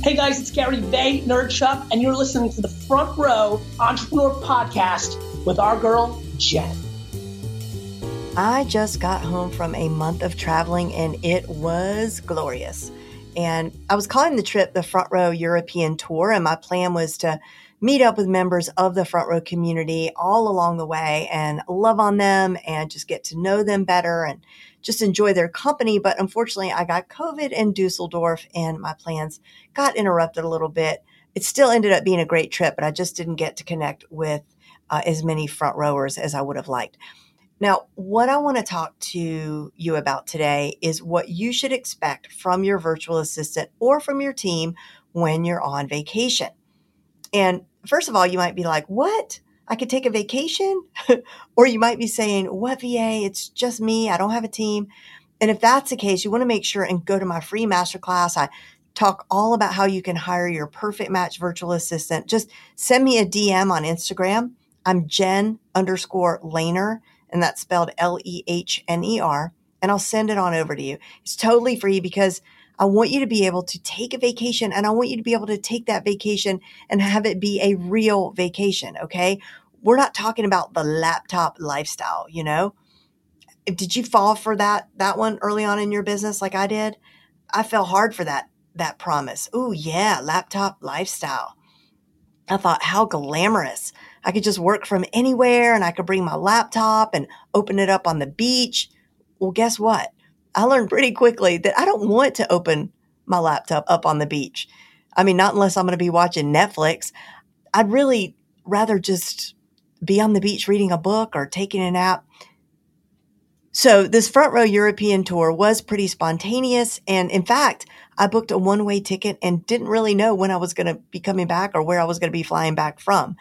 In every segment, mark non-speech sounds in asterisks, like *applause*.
Hey guys, it's Gary Vay, Nerd Vaynerchuk, and you're listening to the Front Row Entrepreneur Podcast with our girl, Jen. I just got home from a month of traveling and it was glorious. And I was calling the trip the Front Row European Tour, and my plan was to meet up with members of the Front Row community all along the way and love on them and just get to know them better and just enjoy their company. But unfortunately, I got COVID in Dusseldorf and my plans got interrupted a little bit. It still ended up being a great trip, but I just didn't get to connect with uh, as many front rowers as I would have liked. Now, what I want to talk to you about today is what you should expect from your virtual assistant or from your team when you're on vacation. And first of all, you might be like, What? I could take a vacation? *laughs* or you might be saying, What VA? It's just me. I don't have a team. And if that's the case, you want to make sure and go to my free masterclass. I talk all about how you can hire your perfect match virtual assistant. Just send me a DM on Instagram. I'm Jen underscore Lehner and that's spelled L E H N E R. And I'll send it on over to you. It's totally free because I want you to be able to take a vacation and I want you to be able to take that vacation and have it be a real vacation. Okay. We're not talking about the laptop lifestyle, you know? Did you fall for that, that one early on in your business like I did? I fell hard for that, that promise. Oh yeah, laptop lifestyle. I thought, how glamorous. I could just work from anywhere and I could bring my laptop and open it up on the beach. Well, guess what? I learned pretty quickly that I don't want to open my laptop up on the beach. I mean, not unless I'm going to be watching Netflix. I'd really rather just be on the beach reading a book or taking a nap. So, this front row European tour was pretty spontaneous. And in fact, I booked a one way ticket and didn't really know when I was going to be coming back or where I was going to be flying back from.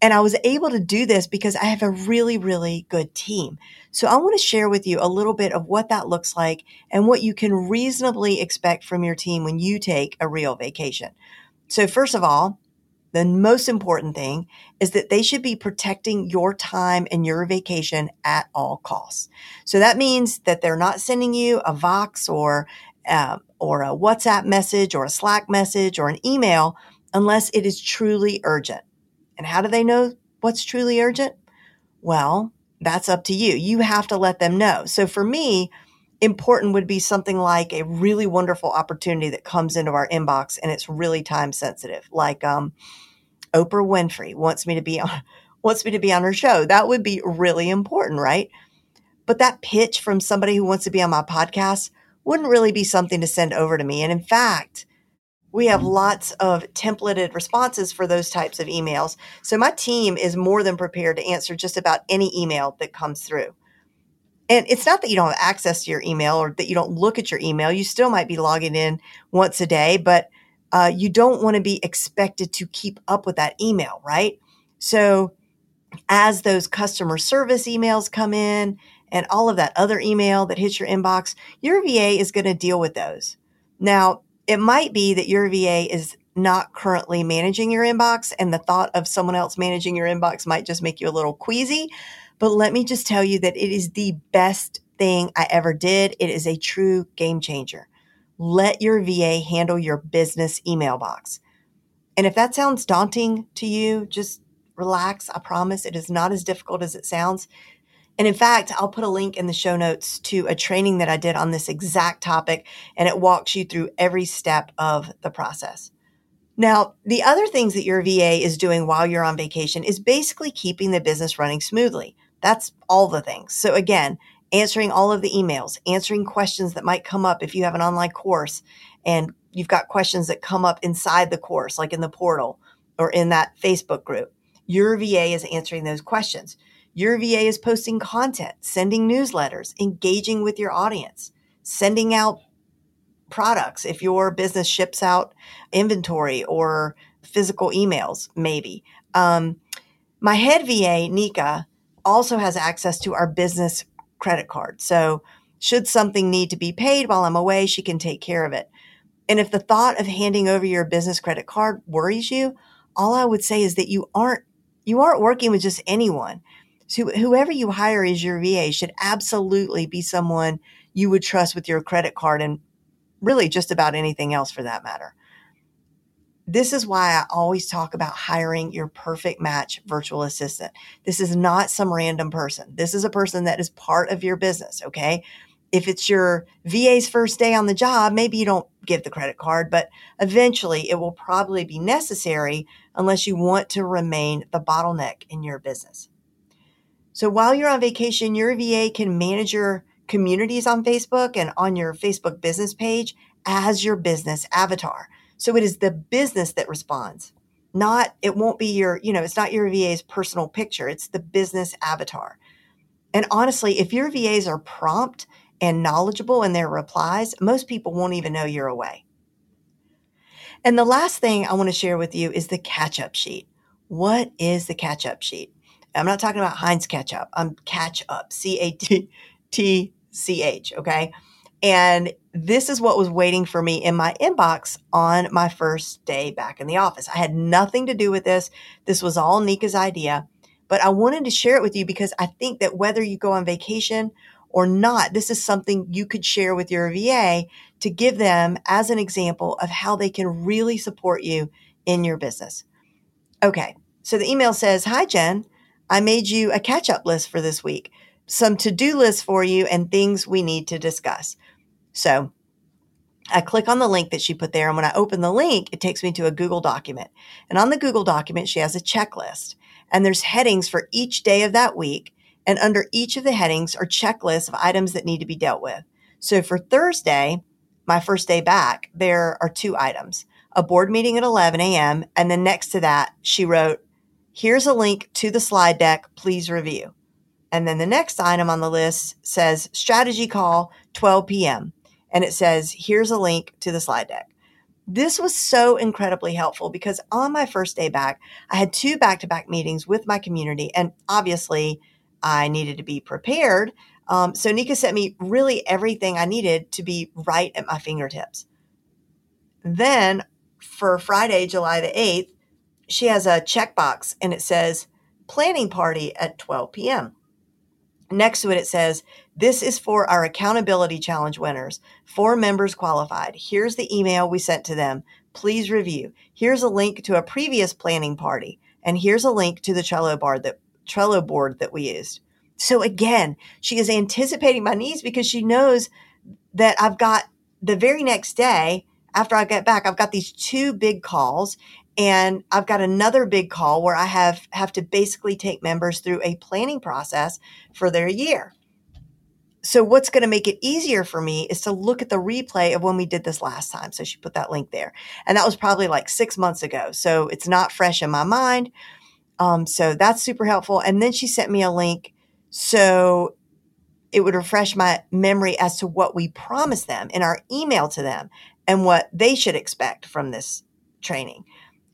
And I was able to do this because I have a really, really good team. So I want to share with you a little bit of what that looks like and what you can reasonably expect from your team when you take a real vacation. So first of all, the most important thing is that they should be protecting your time and your vacation at all costs. So that means that they're not sending you a Vox or uh, or a WhatsApp message or a Slack message or an email unless it is truly urgent. And how do they know what's truly urgent? Well, that's up to you. You have to let them know. So for me, important would be something like a really wonderful opportunity that comes into our inbox and it's really time sensitive. Like um, Oprah Winfrey wants me to be on *laughs* wants me to be on her show. That would be really important, right? But that pitch from somebody who wants to be on my podcast wouldn't really be something to send over to me. And in fact, we have lots of templated responses for those types of emails. So my team is more than prepared to answer just about any email that comes through. And it's not that you don't have access to your email or that you don't look at your email. You still might be logging in once a day, but uh, you don't want to be expected to keep up with that email, right? So as those customer service emails come in and all of that other email that hits your inbox, your VA is going to deal with those. Now, it might be that your VA is not currently managing your inbox and the thought of someone else managing your inbox might just make you a little queasy. But let me just tell you that it is the best thing I ever did. It is a true game changer. Let your VA handle your business email box. And if that sounds daunting to you, just relax. I promise it is not as difficult as it sounds. And in fact, I'll put a link in the show notes to a training that I did on this exact topic, and it walks you through every step of the process. Now, the other things that your VA is doing while you're on vacation is basically keeping the business running smoothly. That's all the things. So again, answering all of the emails, answering questions that might come up if you have an online course and you've got questions that come up inside the course, like in the portal or in that Facebook group. Your VA is answering those questions. Your VA is posting content, sending newsletters, engaging with your audience, sending out products. If your business ships out inventory or physical emails, maybe. Um, my head VA, Nika, also has access to our business credit card. So, should something need to be paid while I'm away, she can take care of it. And if the thought of handing over your business credit card worries you, all I would say is that you aren't you aren't working with just anyone. So whoever you hire as your VA should absolutely be someone you would trust with your credit card and really just about anything else for that matter. This is why I always talk about hiring your perfect match virtual assistant. This is not some random person. This is a person that is part of your business. Okay. If it's your VA's first day on the job, maybe you don't give the credit card, but eventually it will probably be necessary unless you want to remain the bottleneck in your business. So while you're on vacation, your VA can manage your communities on Facebook and on your Facebook business page as your business avatar. So it is the business that responds, not, it won't be your, you know, it's not your VA's personal picture, it's the business avatar. And honestly, if your VAs are prompt and knowledgeable in their replies, most people won't even know you're away. And the last thing I want to share with you is the catch up sheet. What is the catch up sheet? I'm not talking about Heinz ketchup. I'm catch up, C A T T C H. Okay. And this is what was waiting for me in my inbox on my first day back in the office. I had nothing to do with this. This was all Nika's idea, but I wanted to share it with you because I think that whether you go on vacation or not, this is something you could share with your VA to give them as an example of how they can really support you in your business. Okay. So the email says, Hi, Jen. I made you a catch up list for this week, some to do lists for you and things we need to discuss. So I click on the link that she put there. And when I open the link, it takes me to a Google document. And on the Google document, she has a checklist and there's headings for each day of that week. And under each of the headings are checklists of items that need to be dealt with. So for Thursday, my first day back, there are two items a board meeting at 11 a.m. And then next to that, she wrote Here's a link to the slide deck. Please review. And then the next item on the list says strategy call 12 p.m. And it says, here's a link to the slide deck. This was so incredibly helpful because on my first day back, I had two back to back meetings with my community. And obviously, I needed to be prepared. Um, so Nika sent me really everything I needed to be right at my fingertips. Then for Friday, July the 8th, she has a checkbox and it says planning party at 12 p.m. Next to it, it says, This is for our accountability challenge winners. Four members qualified. Here's the email we sent to them. Please review. Here's a link to a previous planning party. And here's a link to the Trello board that Trello board that we used. So again, she is anticipating my needs because she knows that I've got the very next day after I get back, I've got these two big calls and I've got another big call where I have have to basically take members through a planning process for their year. So what's going to make it easier for me is to look at the replay of when we did this last time. So she put that link there. And that was probably like 6 months ago. So it's not fresh in my mind. Um, so that's super helpful. And then she sent me a link so it would refresh my memory as to what we promised them in our email to them and what they should expect from this training.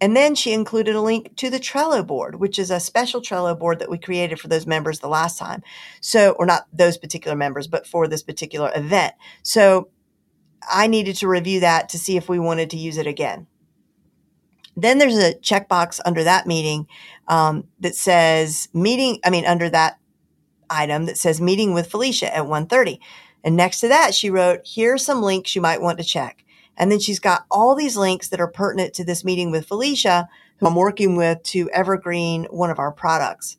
And then she included a link to the Trello board, which is a special Trello board that we created for those members the last time. So, or not those particular members, but for this particular event. So I needed to review that to see if we wanted to use it again. Then there's a checkbox under that meeting um, that says meeting, I mean, under that item that says meeting with Felicia at 1.30. And next to that, she wrote, here are some links you might want to check. And then she's got all these links that are pertinent to this meeting with Felicia, who I'm working with to evergreen one of our products.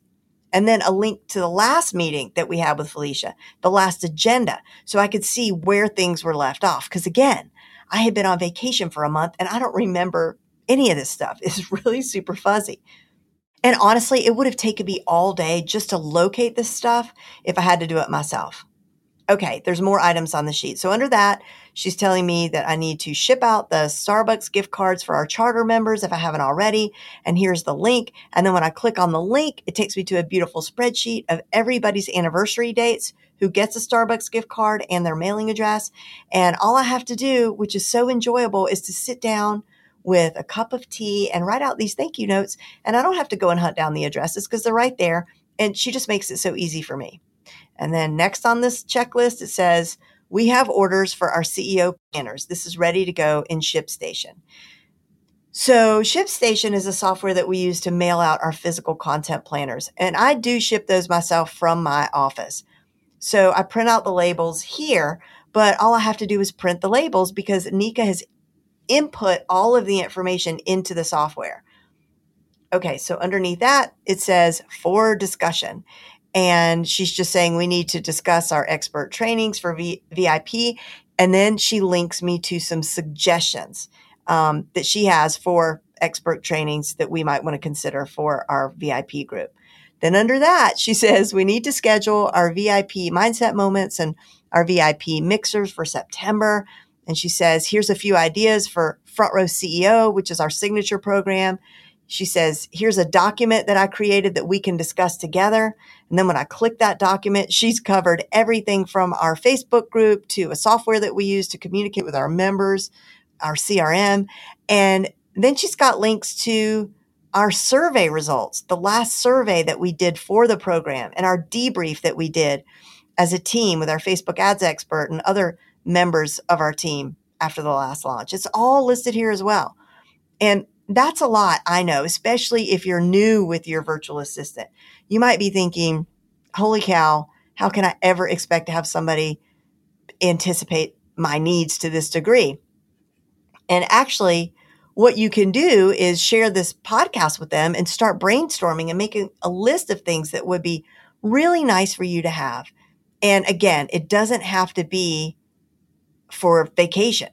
and then a link to the last meeting that we had with Felicia, the last agenda, so I could see where things were left off. Because again, I had been on vacation for a month and I don't remember any of this stuff. It's *laughs* really super fuzzy. And honestly, it would have taken me all day just to locate this stuff if I had to do it myself. Okay, there's more items on the sheet. So under that, she's telling me that I need to ship out the Starbucks gift cards for our charter members if I haven't already. And here's the link. And then when I click on the link, it takes me to a beautiful spreadsheet of everybody's anniversary dates, who gets a Starbucks gift card and their mailing address. And all I have to do, which is so enjoyable, is to sit down with a cup of tea and write out these thank you notes. And I don't have to go and hunt down the addresses because they're right there. And she just makes it so easy for me. And then next on this checklist, it says, we have orders for our CEO planners. This is ready to go in ShipStation. So ShipStation is a software that we use to mail out our physical content planners. And I do ship those myself from my office. So I print out the labels here, but all I have to do is print the labels because Nika has input all of the information into the software. Okay, so underneath that, it says for discussion. And she's just saying we need to discuss our expert trainings for v- VIP. And then she links me to some suggestions um, that she has for expert trainings that we might want to consider for our VIP group. Then under that, she *laughs* says we need to schedule our VIP mindset moments and our VIP mixers for September. And she says, here's a few ideas for Front Row CEO, which is our signature program. She says, here's a document that I created that we can discuss together. And then when I click that document, she's covered everything from our Facebook group to a software that we use to communicate with our members, our CRM. And then she's got links to our survey results, the last survey that we did for the program and our debrief that we did as a team with our Facebook ads expert and other members of our team after the last launch. It's all listed here as well. And that's a lot, I know, especially if you're new with your virtual assistant. You might be thinking, holy cow, how can I ever expect to have somebody anticipate my needs to this degree? And actually, what you can do is share this podcast with them and start brainstorming and making a list of things that would be really nice for you to have. And again, it doesn't have to be for vacation.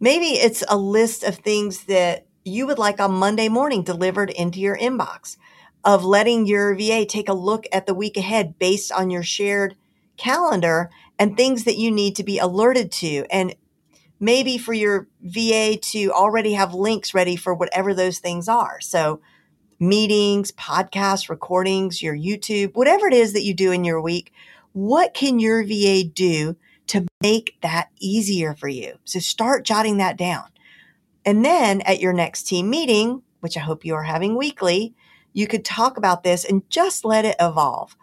Maybe it's a list of things that you would like on Monday morning delivered into your inbox, of letting your VA take a look at the week ahead based on your shared calendar and things that you need to be alerted to. And maybe for your VA to already have links ready for whatever those things are. So, meetings, podcasts, recordings, your YouTube, whatever it is that you do in your week, what can your VA do to make that easier for you. So start jotting that down. And then at your next team meeting, which I hope you are having weekly, you could talk about this and just let it evolve.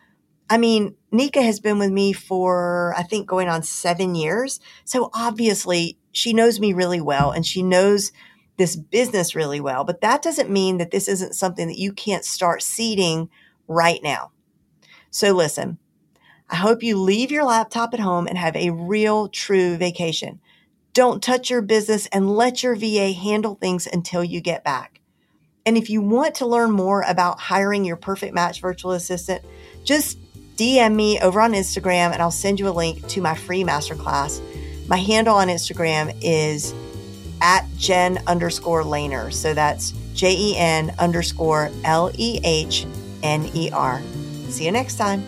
I mean, Nika has been with me for, I think, going on seven years. So obviously, she knows me really well and she knows this business really well. But that doesn't mean that this isn't something that you can't start seeding right now. So listen, I hope you leave your laptop at home and have a real, true vacation. Don't touch your business and let your VA handle things until you get back. And if you want to learn more about hiring your perfect match virtual assistant, just DM me over on Instagram and I'll send you a link to my free masterclass. My handle on Instagram is at Jen underscore Lehner. So that's J E N underscore L E H N E R. See you next time.